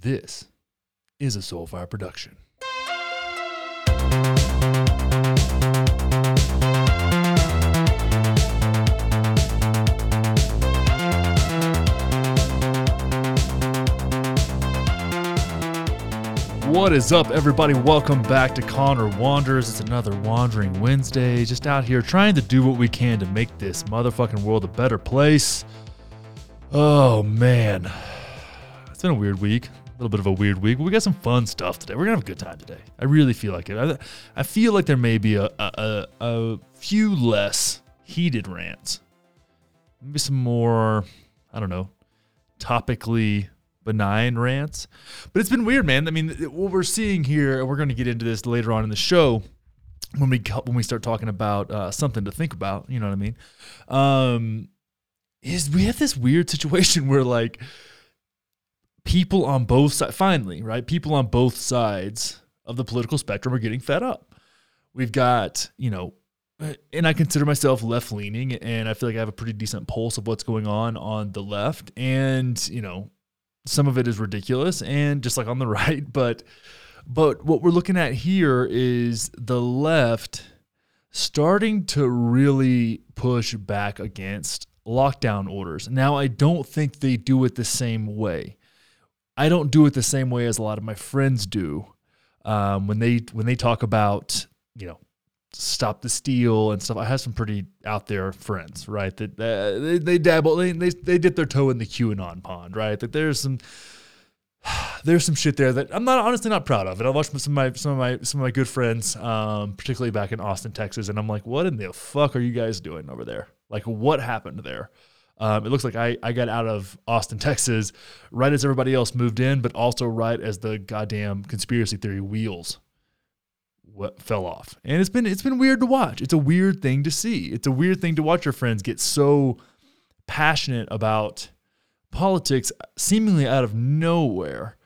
This is a Soulfire production. What is up, everybody? Welcome back to Connor Wanders. It's another Wandering Wednesday. Just out here trying to do what we can to make this motherfucking world a better place. Oh, man. It's been a weird week. Little bit of a weird week. We got some fun stuff today. We're to have a good time today. I really feel like it. I, I feel like there may be a, a, a, a few less heated rants. Maybe some more, I don't know, topically benign rants. But it's been weird, man. I mean, what we're seeing here, and we're going to get into this later on in the show when we when we start talking about uh, something to think about. You know what I mean? Um, is we have this weird situation where like people on both sides, finally, right? People on both sides of the political spectrum are getting fed up. We've got, you know, and I consider myself left leaning, and I feel like I have a pretty decent pulse of what's going on on the left. And, you know, some of it is ridiculous and just like on the right but but what we're looking at here is the left starting to really push back against lockdown orders now i don't think they do it the same way i don't do it the same way as a lot of my friends do um, when they when they talk about you know stop the steal and stuff. I have some pretty out there friends, right? That uh, they, they dabble, they, they they dip their toe in the QAnon pond, right? That there's some there's some shit there that I'm not honestly not proud of. And I watched some of my some of my some of my good friends, um, particularly back in Austin, Texas, and I'm like, what in the fuck are you guys doing over there? Like, what happened there? Um, it looks like I, I got out of Austin, Texas, right as everybody else moved in, but also right as the goddamn conspiracy theory wheels what fell off. And it's been it's been weird to watch. It's a weird thing to see. It's a weird thing to watch your friends get so passionate about politics seemingly out of nowhere.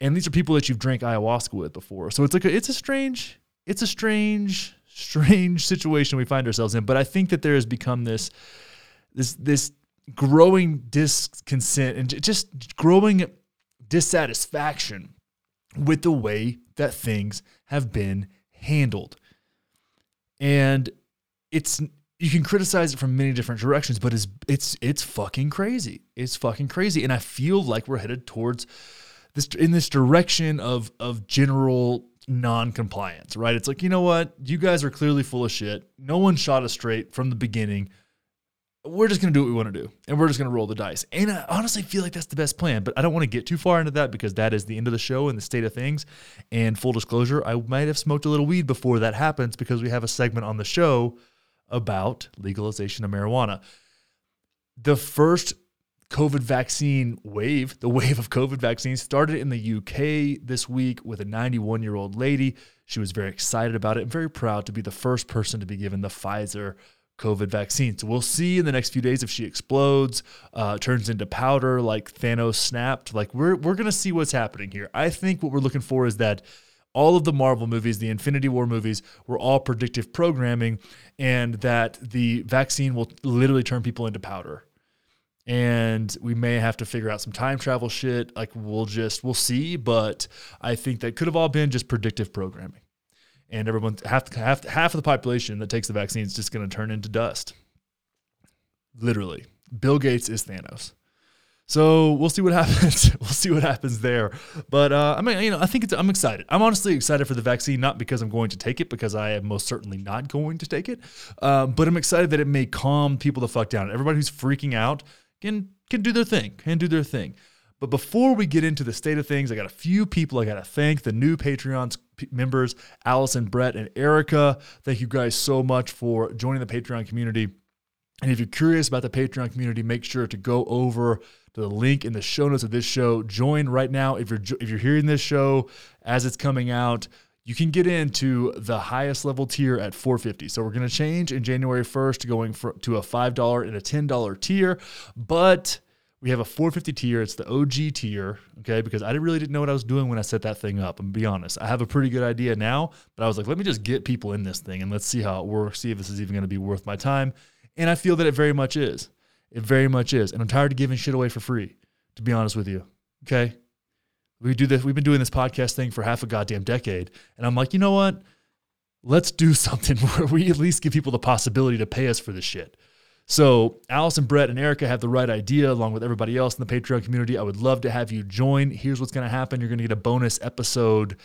And these are people that you've drank ayahuasca with before. So it's like a, it's a strange it's a strange strange situation we find ourselves in, but I think that there has become this this this growing discontent and just growing dissatisfaction with the way that things have been handled. And it's you can criticize it from many different directions, but it's it's it's fucking crazy. It's fucking crazy. And I feel like we're headed towards this in this direction of of general non-compliance, right? It's like, you know what? You guys are clearly full of shit. No one shot us straight from the beginning we're just going to do what we want to do and we're just going to roll the dice. And I honestly feel like that's the best plan, but I don't want to get too far into that because that is the end of the show and the state of things. And full disclosure, I might have smoked a little weed before that happens because we have a segment on the show about legalization of marijuana. The first COVID vaccine wave, the wave of COVID vaccines, started in the UK this week with a 91 year old lady. She was very excited about it and very proud to be the first person to be given the Pfizer COVID vaccine. So we'll see in the next few days if she explodes, uh, turns into powder like Thanos snapped. Like we're we're gonna see what's happening here. I think what we're looking for is that all of the Marvel movies, the Infinity War movies, were all predictive programming, and that the vaccine will literally turn people into powder. And we may have to figure out some time travel shit. Like we'll just we'll see, but I think that could have all been just predictive programming and everyone half half half of the population that takes the vaccine is just going to turn into dust. Literally, Bill Gates is Thanos. So we'll see what happens. we'll see what happens there. But uh, I mean, you know, I think it's, I'm excited. I'm honestly excited for the vaccine, not because I'm going to take it, because I am most certainly not going to take it. Uh, but I'm excited that it may calm people the fuck down. Everybody who's freaking out can can do their thing, can do their thing. But before we get into the state of things, I got a few people I got to thank the new Members, Allison, Brett, and Erica. Thank you guys so much for joining the Patreon community. And if you're curious about the Patreon community, make sure to go over to the link in the show notes of this show. Join right now. If you're if you're hearing this show as it's coming out, you can get into the highest level tier at 450. So we're going to change in January 1st, going for, to a $5 and a $10 tier, but we have a 450 tier. It's the OG tier, okay? Because I really didn't know what I was doing when I set that thing up. I'm be honest. I have a pretty good idea now, but I was like, let me just get people in this thing and let's see how it works. See if this is even going to be worth my time. And I feel that it very much is. It very much is. And I'm tired of giving shit away for free, to be honest with you. Okay. We do this. We've been doing this podcast thing for half a goddamn decade, and I'm like, you know what? Let's do something where we at least give people the possibility to pay us for this shit. So, Allison, Brett, and Erica have the right idea, along with everybody else in the Patreon community. I would love to have you join. Here's what's going to happen you're going to get a bonus episode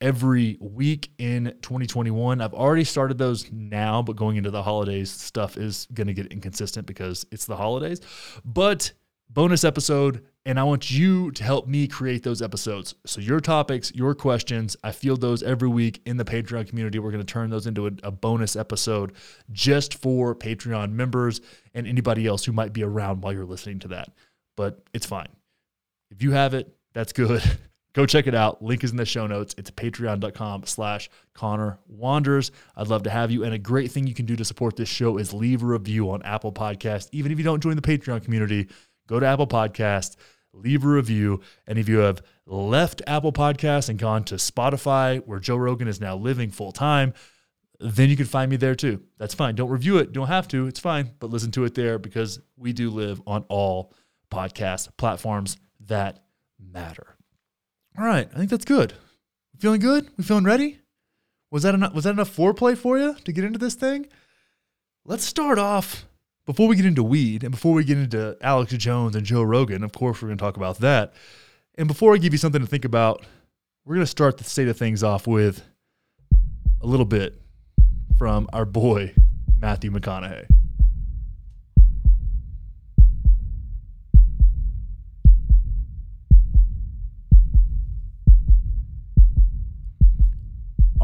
every week in 2021. I've already started those now, but going into the holidays, stuff is going to get inconsistent because it's the holidays. But bonus episode and I want you to help me create those episodes. So, your topics, your questions, I field those every week in the Patreon community. We're going to turn those into a, a, bonus episode just for Patreon members and anybody else who might be around while you're listening to that. But it's fine. If you have it, that's good. Go check it out. Link is in the show notes. It's patreon.com slash Connor Wanders. I'd love to have you. And a great thing you can do to support this show is leave a review on Apple Podcast. Even if you don't join the Patreon community, go to Apple Podcast leave a review. And if you have left Apple Podcasts and gone to Spotify, where Joe Rogan is now living full time, then you can find me there too. That's fine. Don't review it. Don't have to. It's fine. But listen to it there because we do live on all podcast platforms that matter. All right. I think that's good. Feeling good? We feeling ready? Was that enough was that enough foreplay for you to get into this thing? Let's start off before we get into weed and before we get into Alex Jones and Joe Rogan, of course, we're going to talk about that. And before I give you something to think about, we're going to start the state of things off with a little bit from our boy, Matthew McConaughey.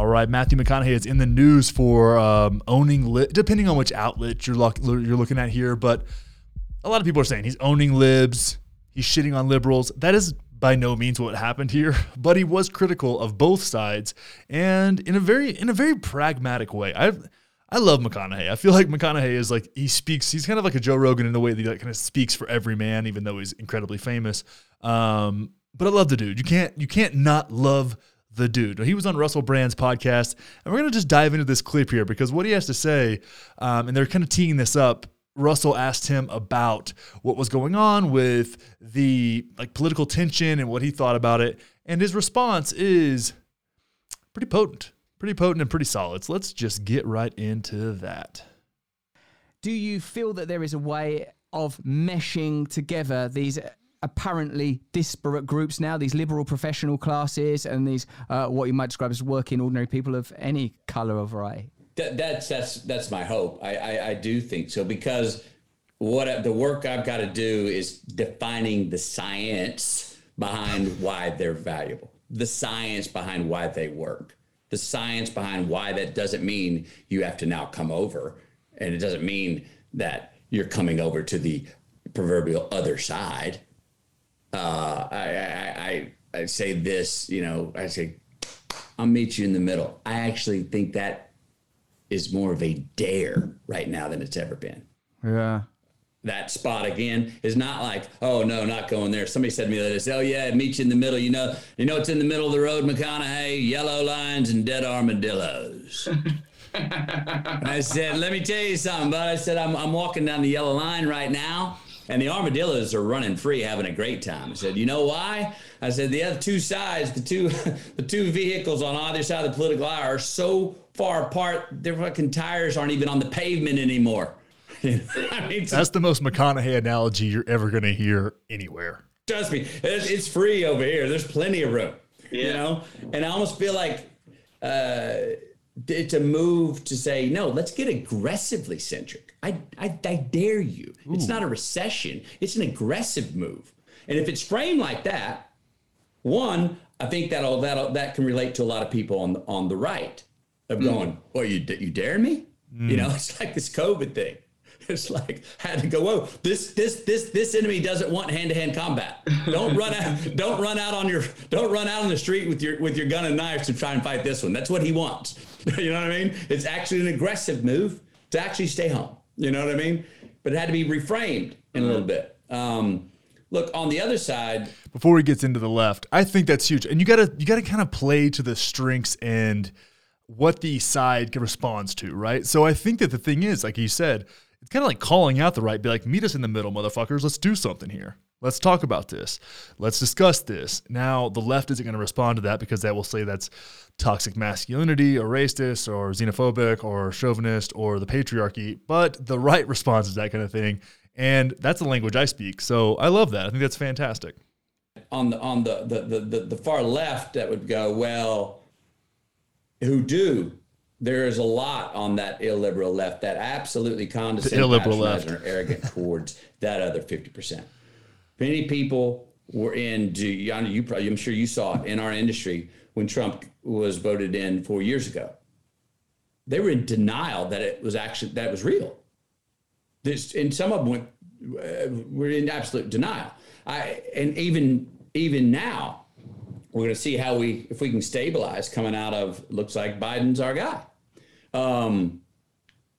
All right, Matthew McConaughey is in the news for um, owning, li- depending on which outlet you're, lo- you're looking at here, but a lot of people are saying he's owning libs, he's shitting on liberals. That is by no means what happened here, but he was critical of both sides and in a very in a very pragmatic way. I I love McConaughey. I feel like McConaughey is like he speaks. He's kind of like a Joe Rogan in the way that he like kind of speaks for every man, even though he's incredibly famous. Um, but I love the dude. You can't you can't not love the dude. He was on Russell Brand's podcast, and we're going to just dive into this clip here because what he has to say, um, and they're kind of teeing this up. Russell asked him about what was going on with the like political tension and what he thought about it, and his response is pretty potent, pretty potent and pretty solid. So let's just get right into that. Do you feel that there is a way of meshing together these apparently disparate groups now, these liberal professional classes and these uh, what you might describe as working ordinary people of any color or variety. That, that's that's that's my hope. I, I, I do think so because what the work I've got to do is defining the science behind why they're valuable, the science behind why they work, the science behind why that doesn't mean you have to now come over, and it doesn't mean that you're coming over to the proverbial other side uh, I, I, I, I say this, you know, I say, I'll meet you in the middle. I actually think that is more of a dare right now than it's ever been. Yeah. That spot again is not like, oh no, not going there. Somebody said to me that is, oh yeah, meet you in the middle. You know, you know it's in the middle of the road, McConaughey, yellow lines and dead armadillos. I said, let me tell you something, but I said I'm, I'm walking down the yellow line right now and the armadillos are running free, having a great time. I said, you know why? I said the other two sides, the two the two vehicles on either side of the political aisle are so far apart, their fucking tires aren't even on the pavement anymore. I mean, That's the most McConaughey analogy you're ever going to hear anywhere. Trust me, it's free over here. There's plenty of room. Yeah. You know, and I almost feel like. Uh, it's a move to say no let's get aggressively centric i i, I dare you Ooh. it's not a recession it's an aggressive move and if it's framed like that one i think that'll that'll that can relate to a lot of people on the on the right of mm. going oh you you dare me mm. you know it's like this covid thing it's like had to go whoa this this this this enemy doesn't want hand-to-hand combat don't run out don't run out on your don't run out on the street with your with your gun and knives to try and fight this one that's what he wants you know what I mean? It's actually an aggressive move to actually stay home. You know what I mean? But it had to be reframed in a little bit. Um, look on the other side. Before he gets into the left, I think that's huge, and you gotta you gotta kind of play to the strengths and what the side responds to, right? So I think that the thing is, like you said, it's kind of like calling out the right, be like, meet us in the middle, motherfuckers. Let's do something here. Let's talk about this. Let's discuss this. Now, the left isn't going to respond to that because that will say that's toxic masculinity or racist or xenophobic or chauvinist or the patriarchy. But the right responds to that kind of thing. And that's the language I speak. So I love that. I think that's fantastic. On the on the the the, the, the far left that would go, well, who do there is a lot on that illiberal left that absolutely condescends, illiberal left, and are arrogant towards that other fifty percent. Many people were in, you, probably, I'm sure you saw it in our industry when Trump was voted in four years ago. They were in denial that it was actually, that was real. This, and some of them went, uh, were in absolute denial. I, and even, even now, we're going to see how we, if we can stabilize coming out of, looks like Biden's our guy. Um,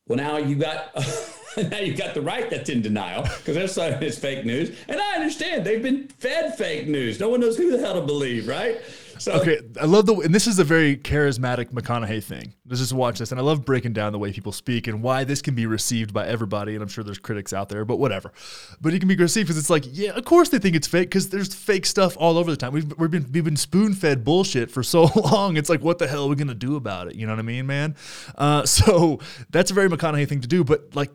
well, now you got now you've got the right that's in denial because they're saying it's fake news. And I understand they've been fed fake news. No one knows who the hell to believe, right? So, okay, I love the and this is a very charismatic McConaughey thing. Let's just watch this, and I love breaking down the way people speak and why this can be received by everybody. And I'm sure there's critics out there, but whatever. But it can be received because it's like, yeah, of course they think it's fake because there's fake stuff all over the time. We've we've been we've been spoon fed bullshit for so long. It's like, what the hell are we gonna do about it? You know what I mean, man? Uh, so that's a very McConaughey thing to do. But like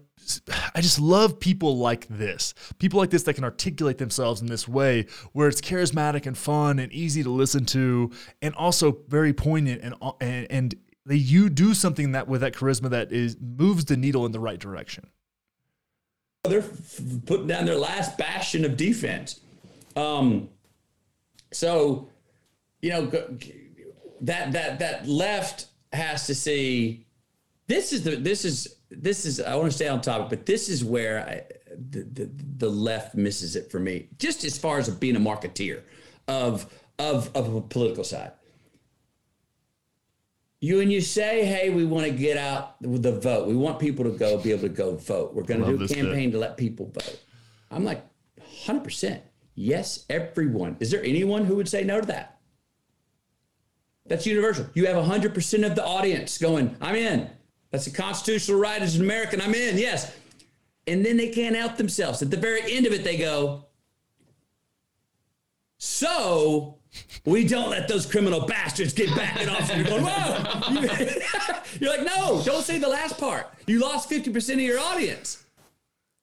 I just love people like this. People like this that can articulate themselves in this way where it's charismatic and fun and easy to listen to and also very poignant and and, and they you do something that with that charisma that is moves the needle in the right direction. They're putting down their last bastion of defense. Um, so, you know, that that that left has to see this is the this is this is I want to stay on topic, but this is where I, the, the, the left misses it for me. Just as far as being a marketeer of of of a political side. You and you say, hey, we want to get out the vote. We want people to go be able to go vote. We're going to do a campaign bit. to let people vote. I'm like, 100%. Yes, everyone. Is there anyone who would say no to that? That's universal. You have 100% of the audience going, I'm in. That's a constitutional right as an American. I'm in, yes. And then they can't help themselves. At the very end of it, they go, So we don't let those criminal bastards get back in office. You're going, Whoa! You're like, No, don't say the last part. You lost 50% of your audience.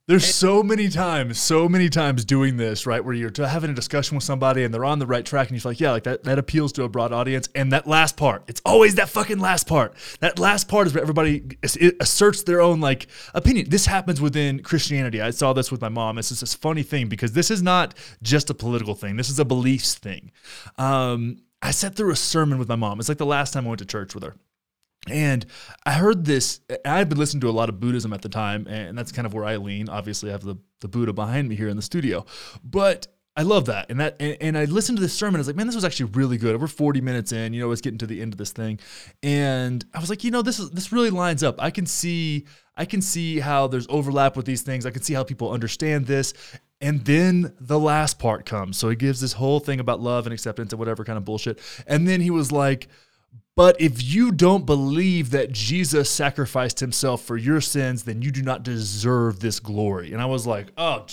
There's so many times, so many times doing this, right? Where you're having a discussion with somebody and they're on the right track and you're like, yeah, like that, that appeals to a broad audience. And that last part, it's always that fucking last part. That last part is where everybody asserts their own like opinion. This happens within Christianity. I saw this with my mom. It's just this funny thing because this is not just a political thing. This is a beliefs thing. Um, I sat through a sermon with my mom. It's like the last time I went to church with her. And I heard this. I had been listening to a lot of Buddhism at the time, and that's kind of where I lean. Obviously, I have the, the Buddha behind me here in the studio, but I love that. And that and, and I listened to this sermon. I was like, man, this was actually really good. We're 40 minutes in, you know, it's getting to the end of this thing. And I was like, you know, this is this really lines up. I can see I can see how there's overlap with these things. I can see how people understand this. And then the last part comes. So he gives this whole thing about love and acceptance and whatever kind of bullshit. And then he was like, but if you don't believe that Jesus sacrificed himself for your sins, then you do not deserve this glory. And I was like, oh,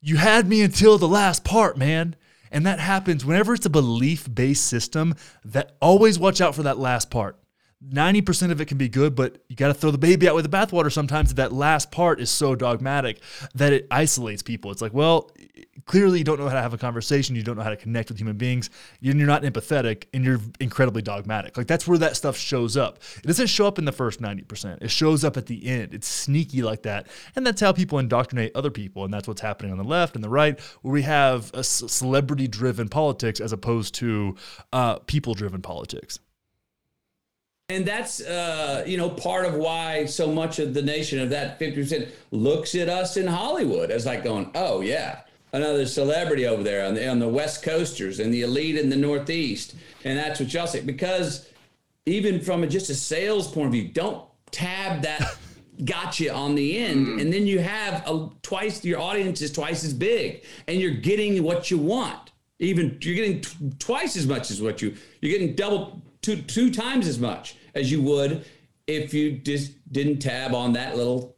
you had me until the last part, man. And that happens whenever it's a belief based system, that always watch out for that last part. 90% of it can be good, but you got to throw the baby out with the bathwater sometimes. That last part is so dogmatic that it isolates people. It's like, well, clearly you don't know how to have a conversation. You don't know how to connect with human beings. You're not empathetic and you're incredibly dogmatic. Like that's where that stuff shows up. It doesn't show up in the first 90%. It shows up at the end. It's sneaky like that. And that's how people indoctrinate other people. And that's what's happening on the left and the right, where we have a celebrity driven politics as opposed to uh, people driven politics. And that's uh, you know part of why so much of the nation of that 50% looks at us in Hollywood as like going, oh yeah, another celebrity over there on the on the West Coasters and the elite in the Northeast, and that's what y'all say because even from a, just a sales point of view, don't tab that gotcha on the end, mm. and then you have a twice your audience is twice as big, and you're getting what you want. Even you're getting t- twice as much as what you you're getting double two two times as much as you would if you just didn't tab on that little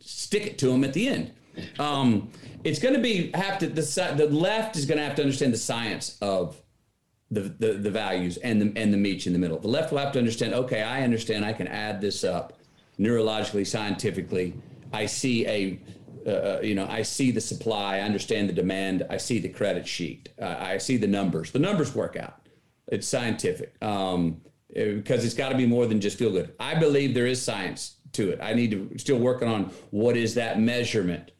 stick it to them at the end. Um, it's going to be have to the the left is going to have to understand the science of the, the the values and the and the meat in the middle. The left will have to understand. Okay, I understand. I can add this up neurologically, scientifically. I see a uh, uh, you know, I see the supply, I understand the demand, I see the credit sheet, uh, I see the numbers. The numbers work out. It's scientific um, because it's got to be more than just feel good. I believe there is science to it. I need to still working on what is that measurement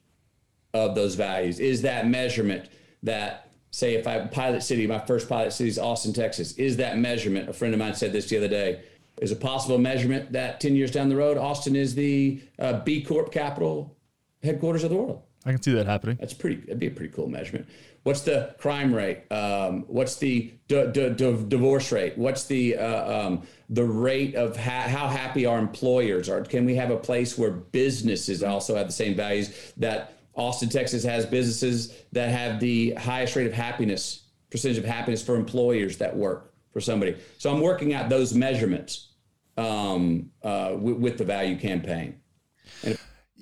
of those values. Is that measurement that say if I pilot city, my first pilot city is Austin, Texas. Is that measurement? A friend of mine said this the other day. Is a possible measurement that 10 years down the road, Austin is the uh, B Corp capital headquarters of the world? I can see that happening. That's pretty. That'd be a pretty cool measurement. What's the crime rate? Um, what's the d- d- d- divorce rate? What's the uh, um, the rate of ha- how happy our employers are? Can we have a place where businesses also have the same values that Austin, Texas has businesses that have the highest rate of happiness, percentage of happiness for employers that work for somebody. So I'm working out those measurements um, uh, with, with the value campaign.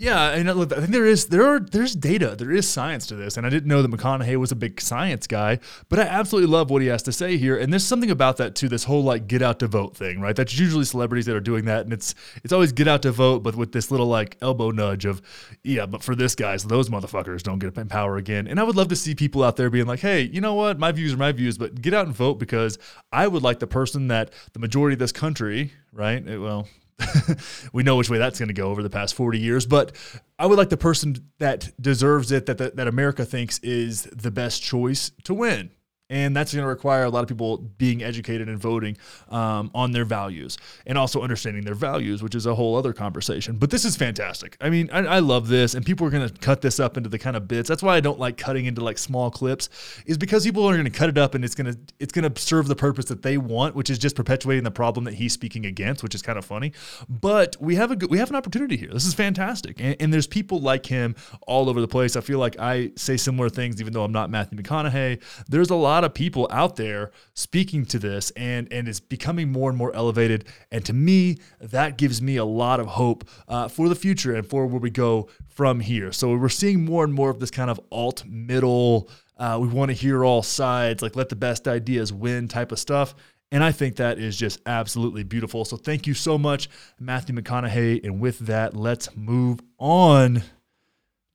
Yeah, and uh, look, I think there is there are there's data, there is science to this, and I didn't know that McConaughey was a big science guy, but I absolutely love what he has to say here, and there's something about that too. This whole like get out to vote thing, right? That's usually celebrities that are doing that, and it's it's always get out to vote, but with this little like elbow nudge of yeah, but for this guys, those motherfuckers don't get in power again. And I would love to see people out there being like, hey, you know what, my views are my views, but get out and vote because I would like the person that the majority of this country, right? It, well, we know which way that's going to go over the past 40 years. But I would like the person that deserves it, that, that, that America thinks is the best choice to win. And that's going to require a lot of people being educated and voting um, on their values and also understanding their values, which is a whole other conversation. But this is fantastic. I mean, I, I love this, and people are going to cut this up into the kind of bits. That's why I don't like cutting into like small clips, is because people are going to cut it up and it's going to it's going to serve the purpose that they want, which is just perpetuating the problem that he's speaking against, which is kind of funny. But we have a good, we have an opportunity here. This is fantastic, and, and there's people like him all over the place. I feel like I say similar things, even though I'm not Matthew McConaughey. There's a lot lot of people out there speaking to this and and it's becoming more and more elevated and to me that gives me a lot of hope uh, for the future and for where we go from here so we're seeing more and more of this kind of alt middle uh, we want to hear all sides like let the best ideas win type of stuff and I think that is just absolutely beautiful. So thank you so much, Matthew McConaughey. And with that, let's move on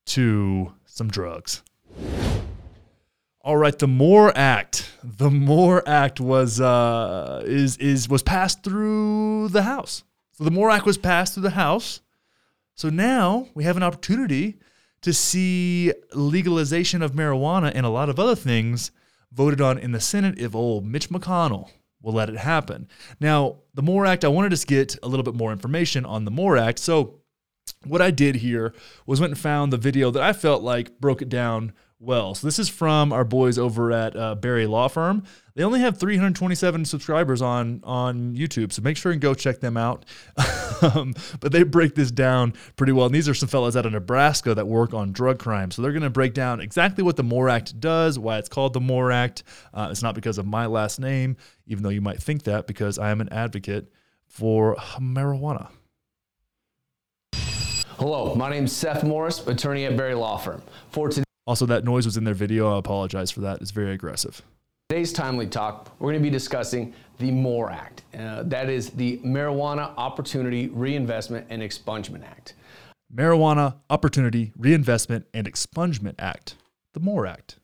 to some drugs. All right, the MORE Act. The MORE Act was uh, is is was passed through the House. So the MORE Act was passed through the House. So now we have an opportunity to see legalization of marijuana and a lot of other things voted on in the Senate if old Mitch McConnell will let it happen. Now, the MORE Act, I wanted to get a little bit more information on the MORE Act. So what I did here was went and found the video that I felt like broke it down well. So this is from our boys over at uh, Berry Law Firm. They only have 327 subscribers on on YouTube, so make sure and go check them out. um, but they break this down pretty well. And these are some fellas out of Nebraska that work on drug crime, so they're going to break down exactly what the MORE Act does, why it's called the MORE Act. Uh, it's not because of my last name, even though you might think that, because I am an advocate for marijuana. Hello, my name is Seth Morris, attorney at Berry Law Firm. For today. Also, that noise was in their video. I apologize for that. It's very aggressive. Today's Timely Talk, we're going to be discussing the MORE Act. Uh, that is the Marijuana Opportunity Reinvestment and Expungement Act. Marijuana Opportunity Reinvestment and Expungement Act, the MORE Act.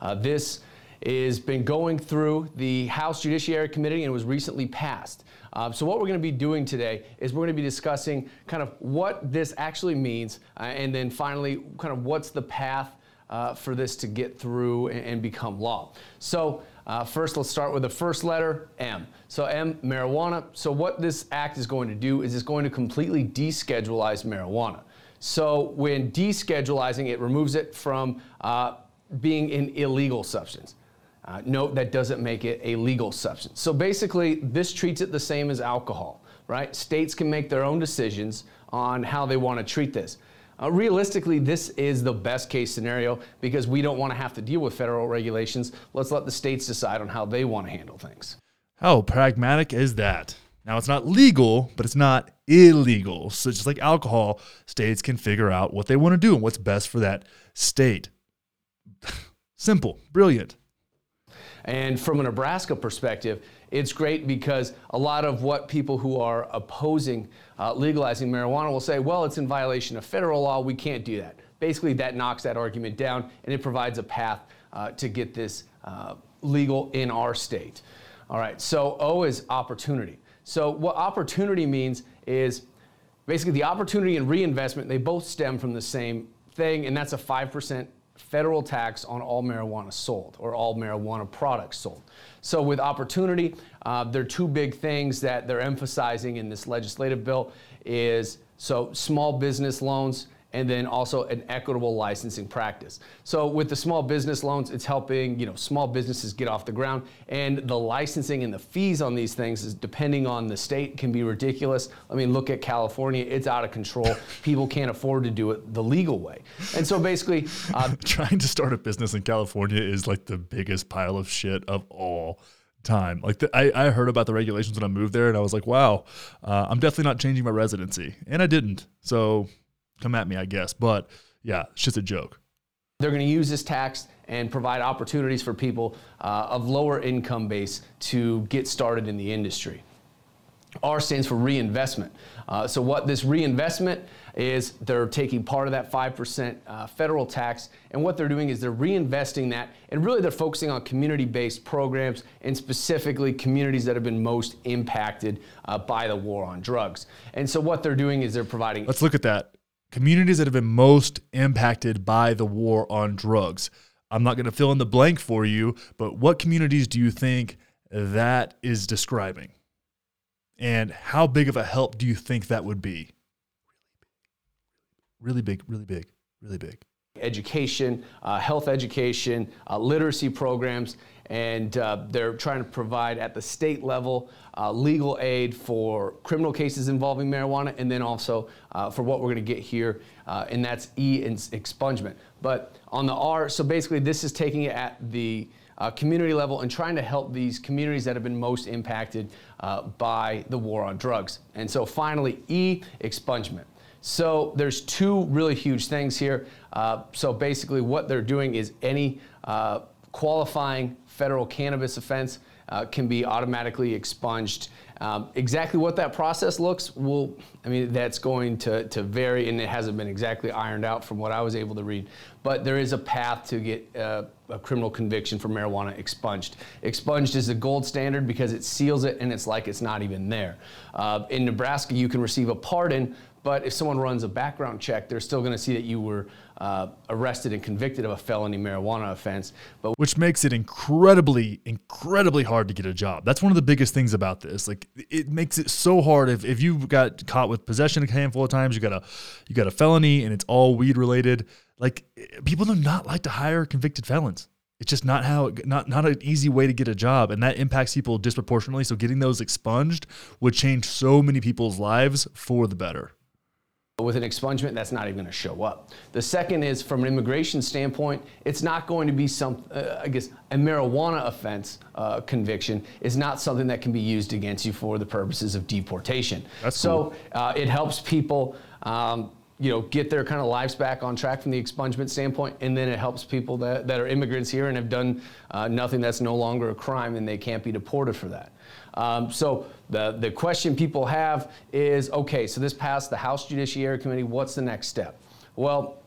Uh, this has been going through the House Judiciary Committee and was recently passed. Uh, so what we're going to be doing today is we're going to be discussing kind of what this actually means, uh, and then finally, kind of what's the path uh, for this to get through and, and become law. So uh, first, let's start with the first letter, M. So M, marijuana. So what this act is going to do is it's going to completely descheduleize marijuana. So when deschedulizing, it removes it from uh, being an illegal substance. Uh, note that doesn't make it a legal substance. So basically, this treats it the same as alcohol, right? States can make their own decisions on how they want to treat this. Uh, realistically, this is the best case scenario because we don't want to have to deal with federal regulations. Let's let the states decide on how they want to handle things. How pragmatic is that? Now, it's not legal, but it's not illegal. So, just like alcohol, states can figure out what they want to do and what's best for that state. Simple, brilliant. And from a Nebraska perspective, it's great because a lot of what people who are opposing uh, legalizing marijuana will say, well, it's in violation of federal law, we can't do that. Basically, that knocks that argument down and it provides a path uh, to get this uh, legal in our state. All right, so O is opportunity. So, what opportunity means is basically the opportunity and reinvestment, they both stem from the same thing, and that's a 5% federal tax on all marijuana sold or all marijuana products sold. So, with opportunity, uh, there are two big things that they're emphasizing in this legislative bill is so small business loans and then also an equitable licensing practice. So with the small business loans, it's helping you know small businesses get off the ground, and the licensing and the fees on these things is depending on the state can be ridiculous. I mean, look at California; it's out of control. People can't afford to do it the legal way, and so basically, uh, trying to start a business in California is like the biggest pile of shit of all time. Like the, I, I heard about the regulations when I moved there, and I was like, wow, uh, I'm definitely not changing my residency, and I didn't. So come at me, I guess. But yeah, it's just a joke. They're going to use this tax and provide opportunities for people uh, of lower income base to get started in the industry. R stands for reinvestment. Uh, so, what this reinvestment is, they're taking part of that 5% uh, federal tax, and what they're doing is they're reinvesting that, and really they're focusing on community based programs and specifically communities that have been most impacted uh, by the war on drugs. And so, what they're doing is they're providing. Let's look at that communities that have been most impacted by the war on drugs. I'm not going to fill in the blank for you, but what communities do you think that is describing? And how big of a help do you think that would be? Really big, really big, really big. Education, uh, health education, uh, literacy programs, and uh, they're trying to provide at the state level uh, legal aid for criminal cases involving marijuana, and then also uh, for what we're going to get here, uh, and that's E in expungement. But on the R, so basically this is taking it at the community level and trying to help these communities that have been most impacted by the war on drugs. And so finally, E, expungement. So there's two really huge things here. So basically, what they're doing is any qualifying federal cannabis offense uh, can be automatically expunged. Um, exactly what that process looks will, I mean, that's going to, to vary and it hasn't been exactly ironed out from what I was able to read. But there is a path to get uh, a criminal conviction for marijuana expunged. Expunged is the gold standard because it seals it and it's like it's not even there. Uh, in Nebraska, you can receive a pardon, but if someone runs a background check, they're still going to see that you were uh, arrested and convicted of a felony marijuana offense. But which makes it incredibly, incredibly hard to get a job. That's one of the biggest things about this. Like it makes it so hard if, if you got caught with possession a handful of times, you got a you got a felony and it's all weed related. Like people do not like to hire convicted felons. It's just not how not not an easy way to get a job, and that impacts people disproportionately. So getting those expunged would change so many people's lives for the better. With an expungement, that's not even going to show up. The second is from an immigration standpoint, it's not going to be some, uh, I guess, a marijuana offense uh, conviction is not something that can be used against you for the purposes of deportation. That's so cool. uh, it helps people. Um, you know, get their kind of lives back on track from the expungement standpoint, and then it helps people that, that are immigrants here and have done uh, nothing that's no longer a crime, and they can't be deported for that. Um, so the, the question people have is okay, so this passed the House Judiciary Committee. What's the next step? Well,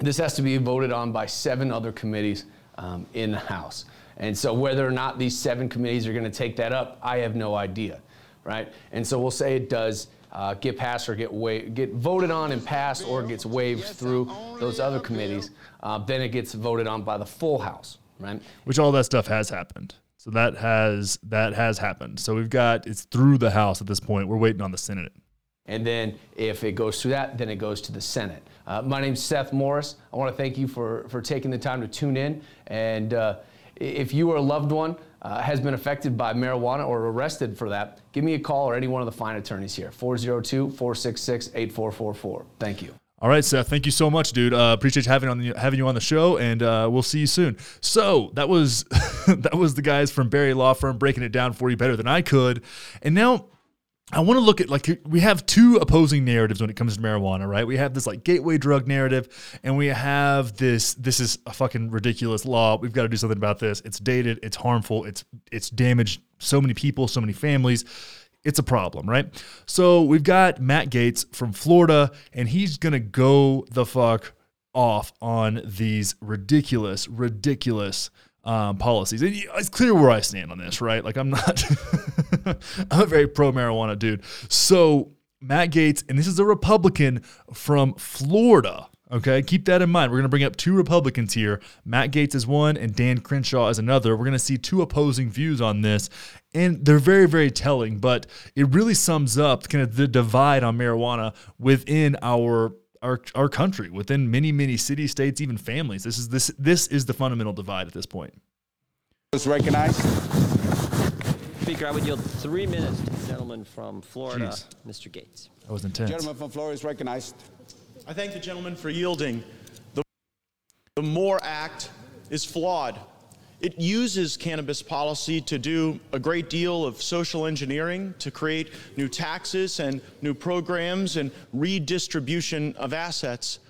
this has to be voted on by seven other committees um, in the House. And so whether or not these seven committees are going to take that up, I have no idea, right? And so we'll say it does uh, get passed or get wa- get voted on and passed, or gets waived through those other committees. Uh, then it gets voted on by the full House, right? Which all that stuff has happened. So that has that has happened. So we've got it's through the House at this point. We're waiting on the Senate. And then if it goes through that, then it goes to the Senate. Uh, my name's Seth Morris. I want to thank you for, for taking the time to tune in. And uh, if you or a loved one uh, has been affected by marijuana or arrested for that, give me a call or any one of the fine attorneys here, 402 466 8444. Thank you. All right, Seth. Thank you so much, dude. Uh, appreciate having on the, having you on the show, and uh, we'll see you soon. So that was that was the guys from Berry Law Firm breaking it down for you better than I could. And now I want to look at like we have two opposing narratives when it comes to marijuana, right? We have this like gateway drug narrative, and we have this this is a fucking ridiculous law. We've got to do something about this. It's dated, it's harmful, it's it's damaged so many people, so many families. It's a problem, right? So we've got Matt Gaetz from Florida, and he's gonna go the fuck off on these ridiculous, ridiculous um, policies. And it's clear where I stand on this, right? Like I'm not, I'm a very pro marijuana dude. So Matt Gaetz, and this is a Republican from Florida. Okay, keep that in mind. We're going to bring up two Republicans here. Matt Gaetz is one, and Dan Crenshaw is another. We're going to see two opposing views on this, and they're very, very telling. But it really sums up kind of the divide on marijuana within our our, our country, within many, many cities, states, even families. This is this this is the fundamental divide at this point. Is recognized. Speaker, I would yield three minutes to the gentleman from Florida, Jeez. Mr. Gaetz That was intense. Gentleman from Florida is recognized. I thank the gentleman for yielding. The, the MORE Act is flawed. It uses cannabis policy to do a great deal of social engineering to create new taxes and new programs and redistribution of assets.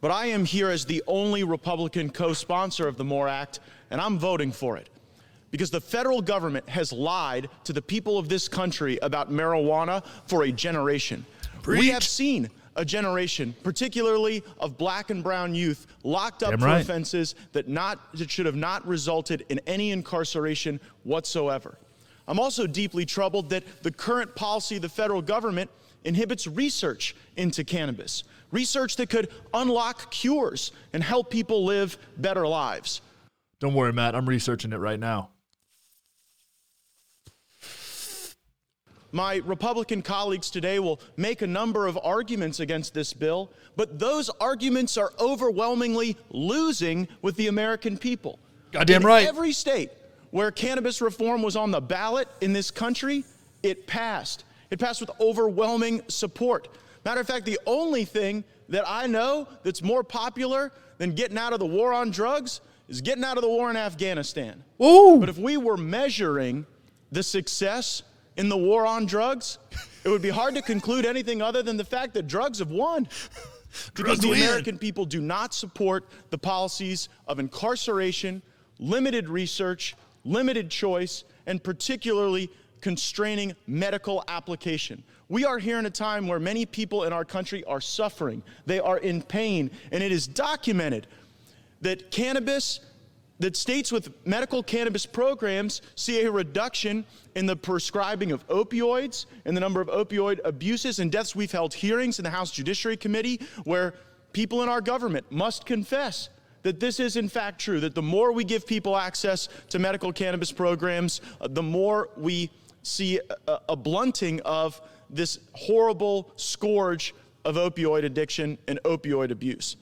But I am here as the only Republican co sponsor of the MORE Act, and I'm voting for it. Because the federal government has lied to the people of this country about marijuana for a generation. We have seen a generation, particularly of black and brown youth, locked up Damn for right. offenses that not that should have not resulted in any incarceration whatsoever. I'm also deeply troubled that the current policy of the federal government inhibits research into cannabis, research that could unlock cures and help people live better lives. Don't worry, Matt. I'm researching it right now. My Republican colleagues today will make a number of arguments against this bill, but those arguments are overwhelmingly losing with the American people. Goddamn in right. Every state where cannabis reform was on the ballot in this country, it passed. It passed with overwhelming support. Matter of fact, the only thing that I know that's more popular than getting out of the war on drugs is getting out of the war in Afghanistan. Ooh. But if we were measuring the success in the war on drugs, it would be hard to conclude anything other than the fact that drugs have won. Because Drugs the win. American people do not support the policies of incarceration, limited research, limited choice, and particularly constraining medical application. We are here in a time where many people in our country are suffering. They are in pain, and it is documented that cannabis that states with medical cannabis programs see a reduction in the prescribing of opioids and the number of opioid abuses and deaths. We've held hearings in the House Judiciary Committee where people in our government must confess that this is in fact true, that the more we give people access to medical cannabis programs, uh, the more we see a, a blunting of this horrible scourge of opioid addiction and opioid abuse.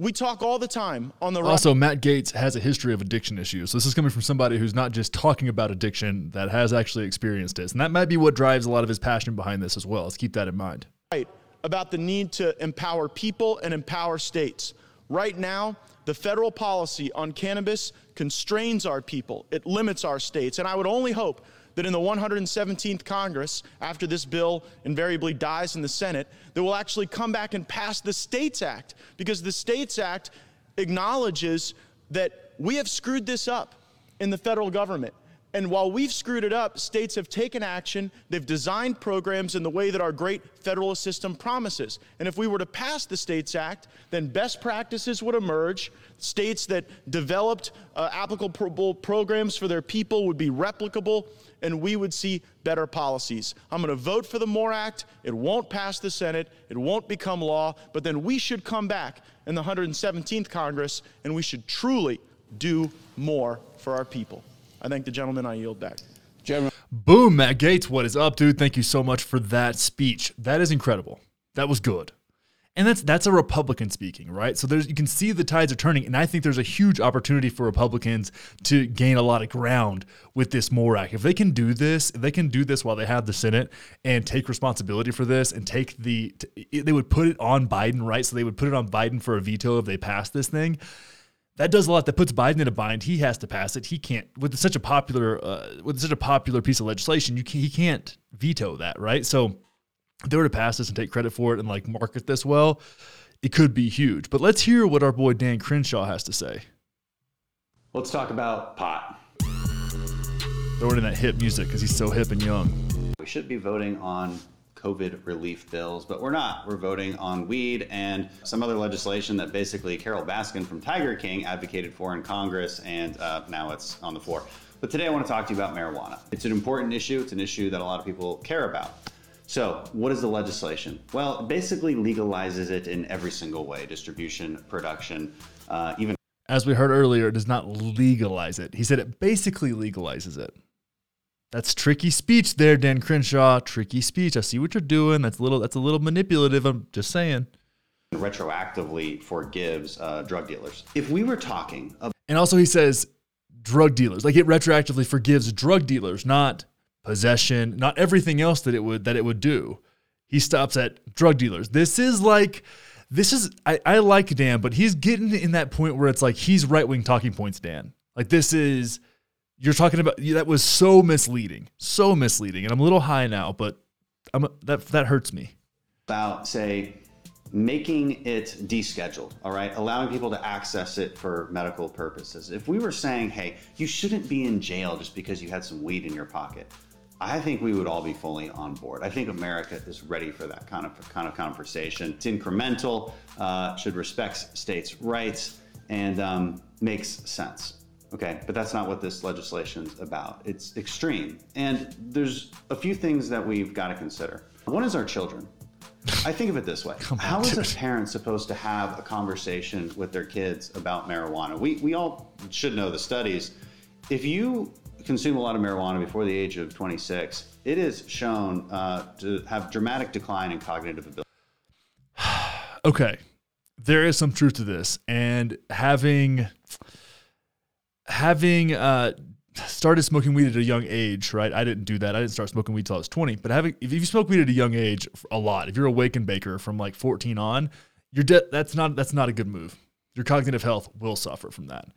We talk all the time on the. Also, Matt Gaetz has a history of addiction issues. So this is coming from somebody who's not just talking about addiction, that has actually experienced it. And that might be what drives a lot of his passion behind this as well. Let's keep that in mind. right about the need to empower people and empower states. Right now, the federal policy on cannabis constrains our people, it limits our states. And I would only hope that in the 117th Congress, after this bill invariably dies in the Senate, that we'll actually come back and pass the States Act, because the States Act acknowledges that we have screwed this up in the federal government. And while we've screwed it up, states have taken action. They've designed programs in the way that our great federalist system promises. And if we were to pass the States Act, then best practices would emerge. States that developed uh, applicable programs for their people would be replicable, and we would see better policies. I'm going to vote for the MORE Act. It won't pass the Senate, it won't become law, but then we should come back in the 117th Congress and we should truly do more for our people. I thank the gentleman. I yield back. Gentleman Boom, Matt Gaetz. What is up, dude? Thank you so much for that speech. That is incredible. That was good. And that's that's a Republican speaking, right? So there's you can see the tides are turning, and I think there's a huge opportunity for Republicans to gain a lot of ground with this MORE Act. If they can do this, if they can do this while they have the Senate and take responsibility for this and take the, they would put it on Biden, right? So they would put it on Biden for a veto if they pass this thing that does a lot. That puts Biden in a bind. He has to pass it. He can't with such a popular uh, with such a popular piece of legislation. You can, he can't veto that, right? So they were to pass this and take credit for it and like market this well, it could be huge. But let's hear what our boy Dan Crenshaw has to say. Let's talk about pot. Throwing in that hip music because he's so hip and young. We should be voting on COVID relief bills, but we're not. We're voting on weed and some other legislation that basically Carole Baskin from Tiger King advocated for in Congress, and uh, now it's on the floor. But today I want to talk to you about marijuana. It's an important issue, it's an issue that a lot of people care about. So, what is the legislation? Well, it basically legalizes it in every single way distribution, production, uh, even. As we heard earlier, it does not legalize it. He said it basically legalizes it. That's tricky speech there, Dan Crenshaw. Tricky speech. I see what you're doing. That's a little that's a little manipulative. I'm just saying. Retroactively forgives uh, drug dealers. If we were talking about And also he says drug dealers. Like it retroactively forgives drug dealers, not possession, not everything else that it would that it would do. He stops at drug dealers. This is like this is I, I like Dan, but he's getting in that point where it's like he's right wing talking points, Dan. Like this is you're talking about that was so misleading, so misleading, and I'm a little high now, but I'm that that hurts me. about say making it descheduled all right allowing people to access it for medical purposes if we were saying hey you shouldn't be in jail just because you had some weed in your pocket i think we would all be fully on board i think america is ready for that kind of kind of conversation it's incremental uh, should respect states rights and um, makes sense Okay, but that's not what this legislation's about. It's extreme. And there's a few things that we've got to consider. One is our children. I think of it this way How is a parent supposed to have a conversation with their kids about marijuana? We, we all should know the studies. If you consume a lot of marijuana before the age of 26, it is shown uh, to have dramatic decline in cognitive ability. Okay. There is some truth to this. And having having uh started smoking weed at a young age, right? I didn't do that. I didn't start smoking weed till I was 20. But having if you smoke weed at a young age a lot, if you're a wake and baker from like 14 on, you're de- that's not that's not a good move. Your cognitive health will suffer from that.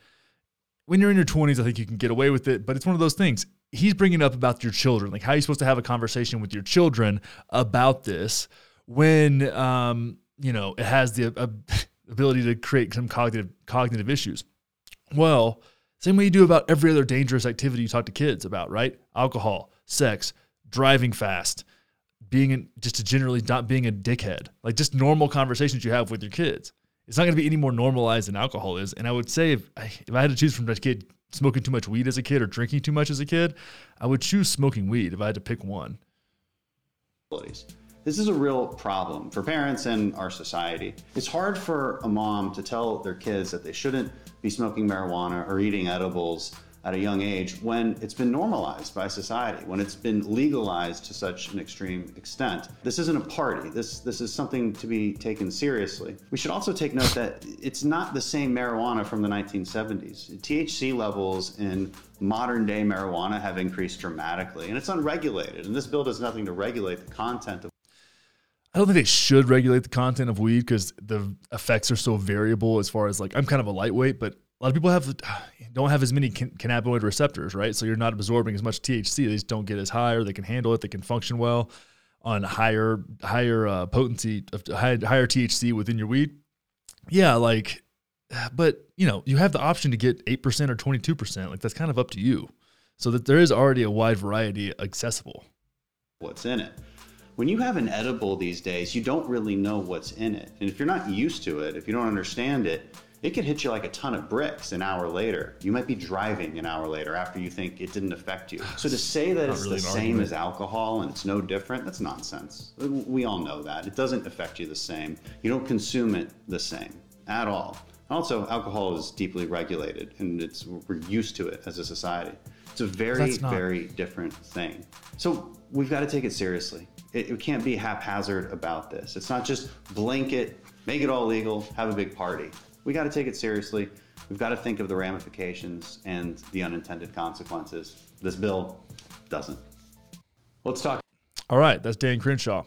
When you're in your 20s, I think you can get away with it, but it's one of those things. He's bringing up about your children, like how you're you supposed to have a conversation with your children about this when um, you know, it has the uh, ability to create some cognitive cognitive issues. Well, same way you do about every other dangerous activity you talk to kids about, right? Alcohol, sex, driving fast, being in, just generally not being a dickhead, like just normal conversations you have with your kids. It's not going to be any more normalized than alcohol is. And I would say if I, if I had to choose from a kid smoking too much weed as a kid or drinking too much as a kid, I would choose smoking weed if I had to pick one. This is a real problem for parents and our society. It's hard for a mom to tell their kids that they shouldn't be smoking marijuana or eating edibles at a young age when it's been normalized by society, when it's been legalized to such an extreme extent. This isn't a party. This this is something to be taken seriously. We should also take note that it's not the same marijuana from the 1970s. THC levels in modern day marijuana have increased dramatically and it's unregulated. And this bill does nothing to regulate the content of I don't think they should regulate the content of weed because the effects are so variable. As far as like, I'm kind of a lightweight, but a lot of people have don't have as many can- cannabinoid receptors, right? So you're not absorbing as much THC. They just don't get as high, or they can handle it. They can function well on higher higher uh, potency of high, higher THC within your weed. Yeah, like, but you know, you have the option to get eight percent or twenty two percent. Like that's kind of up to you. So that there is already a wide variety accessible. what's in it. When you have an edible these days, you don't really know what's in it. And if you're not used to it, if you don't understand it, it could hit you like a ton of bricks an hour later. You might be driving an hour later after you think it didn't affect you. So to say that Not it's really the same argument. as alcohol and it's no different, that's nonsense. We all know that. It doesn't affect you the same. You don't consume it the same at all. Also, alcohol is deeply regulated and it's we're used to it as a society. It's a very, not. very different thing. So we've got to take it seriously. It, it can't be haphazard about this. It's not just blanket, make it all legal, have a big party. We got to take it seriously. We've got to think of the ramifications and the unintended consequences. This bill doesn't. Let's talk All right, that's Dan Crenshaw.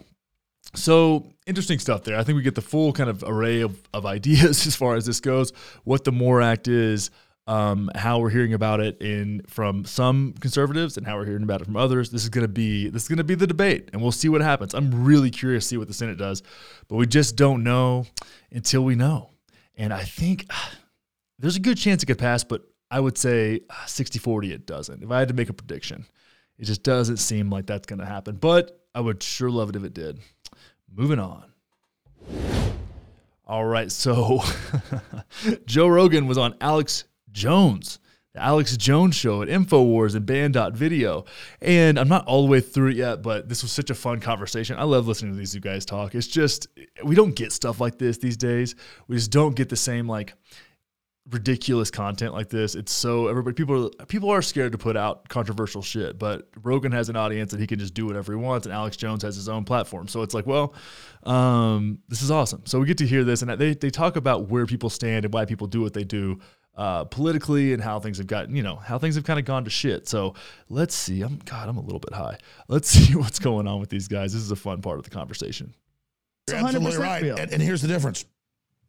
So interesting stuff there. I think we get the full kind of array of, of ideas as far as this goes. What the MORE Act is, um, how we're hearing about it in from some conservatives, and how we're hearing about it from others. This is to be this is going to be the debate, and we'll see what happens. I'm really curious to see what the Senate does, but we just don't know until we know. And I think uh, there's a good chance it could pass, but I would say uh, 60 40 it doesn't. If I had to make a prediction, it just doesn't seem like that's going to happen. But I would sure love it if it did. Moving on. All right, so Joe Rogan was on Alex Jones, the Alex Jones show at InfoWars and Banned.video. And I'm not all the way through it yet, but this was such a fun conversation. I love listening to these two guys talk. It's just, we don't get stuff like this these days. We just don't get the same, like, ridiculous content like this. It's so everybody people are people are scared to put out controversial shit, but Rogan has an audience that he can just do whatever he wants, and Alex Jones has his own platform. So it's like, well, um, this is awesome. So we get to hear this, and they they talk about where people stand and why people do what they do. Uh, politically and how things have gotten, you know, how things have kind of gone to shit. So let's see. I'm God, I'm a little bit high. Let's see what's going on with these guys. This is a fun part of the conversation. You're absolutely right. And, and here's the difference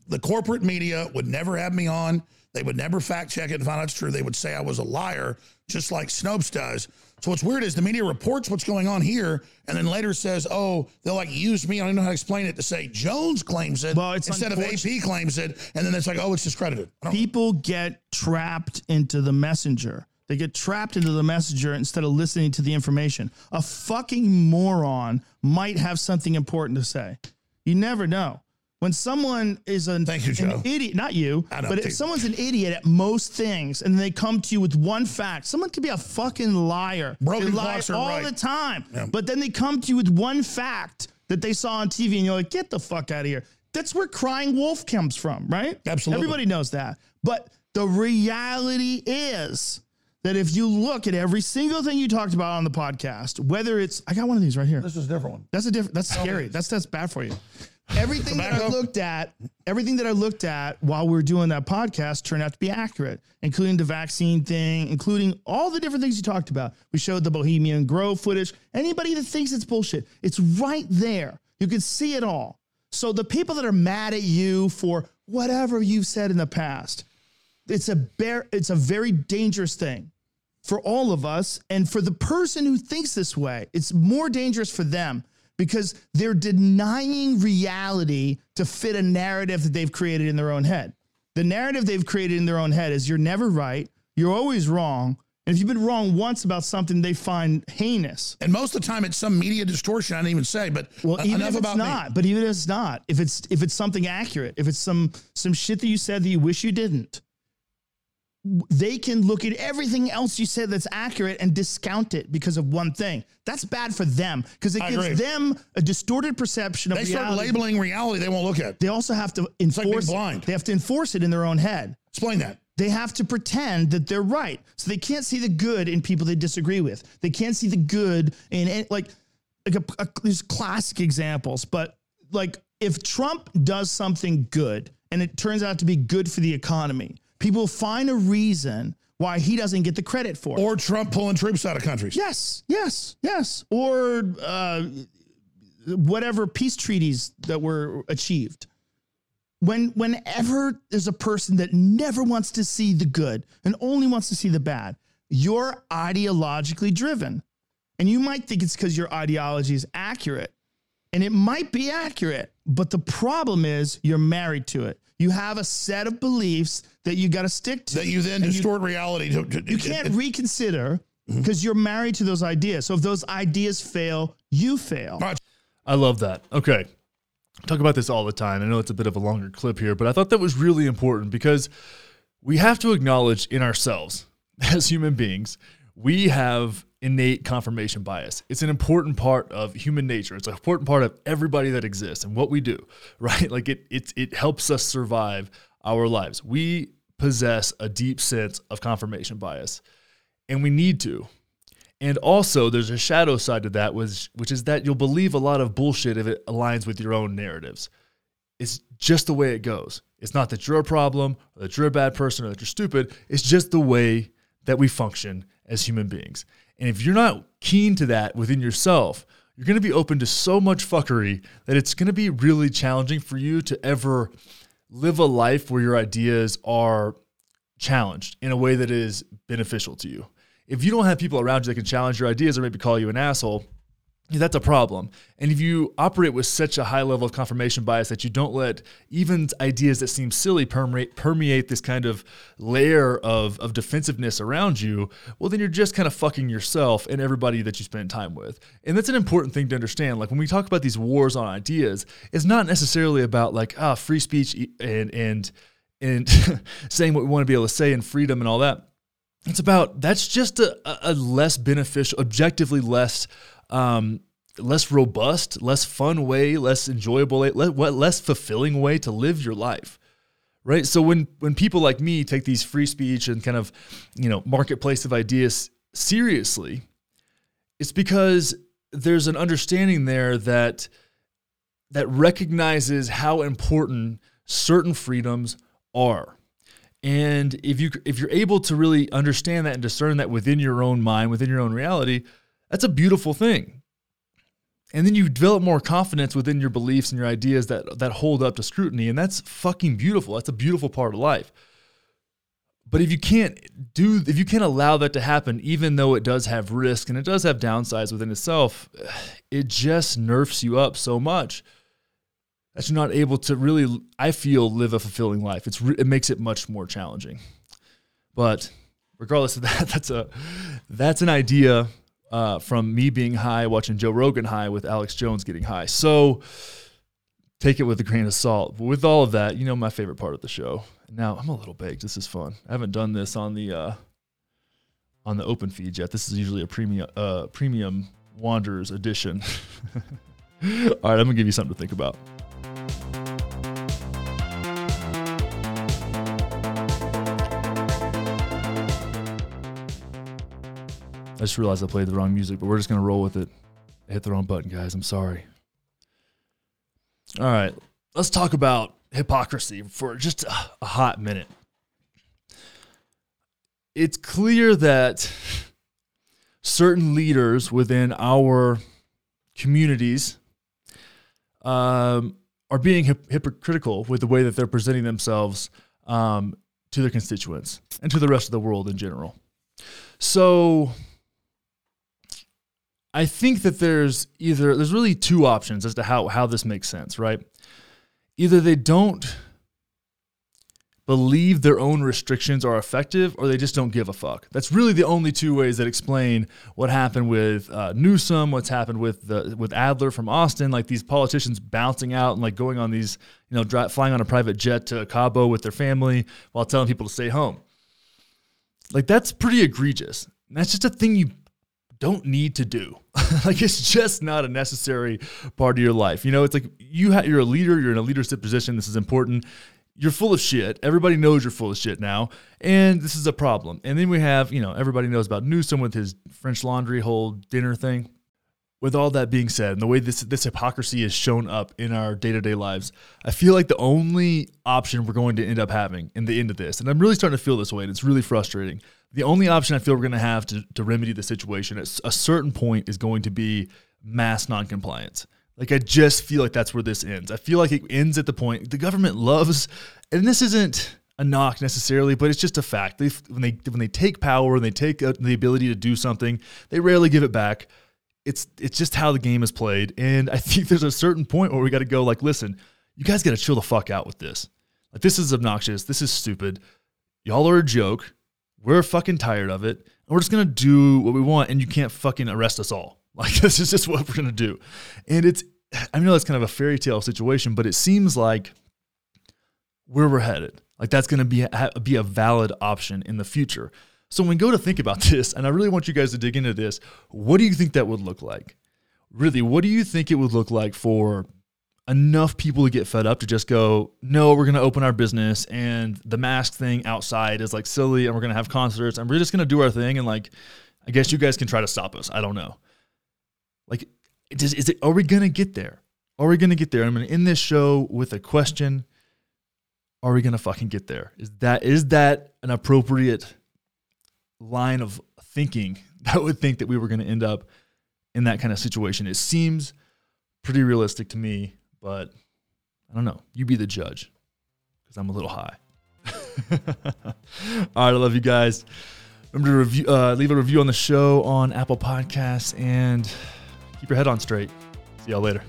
the corporate media would never have me on. They would never fact check it and find out it's true. They would say I was a liar, just like Snopes does. So what's weird is the media reports what's going on here, and then later says, "Oh, they'll like use me." I don't know how to explain it to say Jones claims it Well, it's instead of AP claims it, and then it's like, "Oh, it's discredited." People get trapped into the messenger. They get trapped into the messenger instead of listening to the information. A fucking moron might have something important to say. You never know. When someone is an, Thank you, Joe. an idiot, not you, I know, but too. if someone's an idiot at most things and they come to you with one fact, someone could be a fucking liar. Broken they lie clocks are all right. the time. Yeah. But then they come to you with one fact that they saw on TV and you're like, get the fuck out of here. That's where crying wolf comes from, right? Absolutely. Everybody knows that. But the reality is that if you look at every single thing you talked about on the podcast, whether it's I got one of these right here. this is a different one. That's a different. That's scary. That's that's bad for you. Everything that I looked at, everything that I looked at while we were doing that podcast turned out to be accurate, including the vaccine thing, including all the different things you talked about. We showed the Bohemian Grove footage. Anybody that thinks it's bullshit, it's right there. You can see it all. So the people that are mad at you for whatever you've said in the past, it's a bear, it's a very dangerous thing for all of us. And for the person who thinks this way, it's more dangerous for them because they're denying reality to fit a narrative that they've created in their own head. The narrative they've created in their own head is you're never right, you're always wrong. And if you've been wrong once about something they find heinous, And most of the time, it's some media distortion. I didn't even say, but well, even enough if it's about me. not, but even if it's not, if it's if it's something accurate, if it's some some shit that you said that you wish you didn't, they can look at everything else you said that's accurate and discount it because of one thing. That's bad for them because it I gives agree. them a distorted perception of reality. They start labeling reality they won't look at. They also have to enforce like blind. They have to enforce it in their own head. Explain that. They have to pretend that they're right. So they can't see the good in people they disagree with. They can't see the good in it. Like, like a, a, there's classic examples, but like if Trump does something good and it turns out to be good for the economy, people find a reason why he doesn't get the credit for it. Or Trump pulling troops out of countries. Yes, yes, yes. Or uh, whatever peace treaties that were achieved. When whenever there's a person that never wants to see the good and only wants to see the bad, you're ideologically driven. And you might think it's because your ideology is accurate. And it might be accurate, but the problem is you're married to it. You have a set of beliefs that you got to stick to. That you then And distort reality. To, to- you can't it- reconsider mm-hmm. because you're married to those ideas. So if those ideas fail, you fail. I love that. Okay. Talk about this all the time. I know it's a bit of a longer clip here, but I thought that was really important because we have to acknowledge in ourselves as human beings, we have innate confirmation bias. It's an important part of human nature. It's an important part of everybody that exists and what we do, right? Like it it it helps us survive our lives. We possess a deep sense of confirmation bias and we need to. And also, there's a shadow side to that, which, which is that you'll believe a lot of bullshit if it aligns with your own narratives. It's just the way it goes. It's not that you're a problem, or that you're a bad person, or that you're stupid. It's just the way that we function as human beings. And if you're not keen to that within yourself, you're going to be open to so much fuckery that it's going to be really challenging for you to ever live a life where your ideas are challenged in a way that is beneficial to you. If you don't have people around you that can challenge your ideas or maybe call you an asshole, that's a problem. And if you operate with such a high level of confirmation bias that you don't let even ideas that seem silly permeate, permeate this kind of layer of, of defensiveness around you, well, then you're just kind of fucking yourself and everybody that you spend time with. And that's an important thing to understand. Like when we talk about these wars on ideas, it's not necessarily about like, ah, free speech and, and, and saying what we want to be able to say and freedom and all that. It's about that's just a, a less beneficial, objectively less um, less robust, less fun way, less enjoyable, less fulfilling way to live your life. Right. So when when people like me take these free speech and kind of, you know, marketplace of ideas seriously, it's because there's an understanding there that that recognizes how important certain freedoms are. And if you if you're able to really understand that and discern that within your own mind, within your own reality, that's a beautiful thing. And then you develop more confidence within your beliefs and your ideas that that hold up to scrutiny, and that's fucking beautiful. That's a beautiful part of life. But if you can't do if you can't allow that to happen even though it does have risk and it does have downsides within itself, it just nerfs you up so much that you're not able to really I feel live a fulfilling life. It's it makes it much more challenging. But regardless of that, that's a that's an idea uh, from me being high, watching Joe Rogan high with Alex Jones getting high. So take it with a grain of salt. But with all of that, you know my favorite part of the show. Now I'm a little baked. This is fun. I haven't done this on the uh, on the open feed yet. This is usually a premium uh, premium Wanderers edition. all right, I'm gonna give you something to think about. I just realized I played the wrong music, but we're just gonna roll with it. Hit the wrong button, guys. I'm sorry. All right, let's talk about hypocrisy for just a, a hot minute. It's clear that certain leaders within our communities um, are being hip- hypocritical with the way that they're presenting themselves um, to their constituents and to the rest of the world in general. So I think that there's either there's really two options as to how how this makes sense, right? Either they don't believe their own restrictions are effective or they just don't give a fuck. That's really the only two ways that explain what happened with uh, Newsom, what's happened with the with Adler from Austin, like these politicians bouncing out and like going on these, you know, dry, flying on a private jet to Cabo with their family while telling people to stay home. Like that's pretty egregious. that's just a thing you don't need to do. like it's just not a necessary part of your life. You know, it's like you ha- you're a leader, you're in a leadership position. This is important. You're full of shit. Everybody knows you're full of shit now, and this is a problem. And then we have, you know, everybody knows about Newsom with his French Laundry whole dinner thing. With all that being said, and the way this this hypocrisy is shown up in our day to day lives, I feel like the only option we're going to end up having in the end of this, and I'm really starting to feel this way, and it's really frustrating the only option I feel we're going to have to, remedy the situation at a certain point is going to be mass noncompliance. Like I just feel like that's where this ends. I feel like it ends at the point the government loves, and this isn't a knock necessarily, but it's just a fact. They when they when they take power and they take uh, the ability to do something, they rarely give it back. It's it's just how the game is played, and I think there's a certain point where we got to go like, listen, you guys got to chill the fuck out with this. Like this is obnoxious. This is stupid. Y'all are a joke. We're fucking tired of it. And we're just to do what we want. And you can't fucking arrest us all. Like, this is just what we're to do. And it's, I know that's kind of a fairy tale situation, but it seems like where we're headed. Like, that's going to be, a, be a valid option in the future. So when we go to think about this, and I really want you guys to dig into this, what do you think that would look like? Really, what do you think it would look like for enough people to get fed up to just go, no, we're going to open our business and the mask thing outside is like silly and we're going to have concerts and we're just going to do our thing. And like, I guess you guys can try to stop us. I don't know. Like, is, is it, are we going to get there? Are we going to get there? I'm going to end this show with a question. Are we going to fucking get there? Is that, is that an appropriate line of thinking that would think that we were going to end up in that kind of situation. It seems pretty realistic to me, but I don't know. You be the judge because I'm a little high. All right, I love you guys. Remember to review, uh, leave a review on the show on Apple Podcasts and keep your head on straight. See y'all later.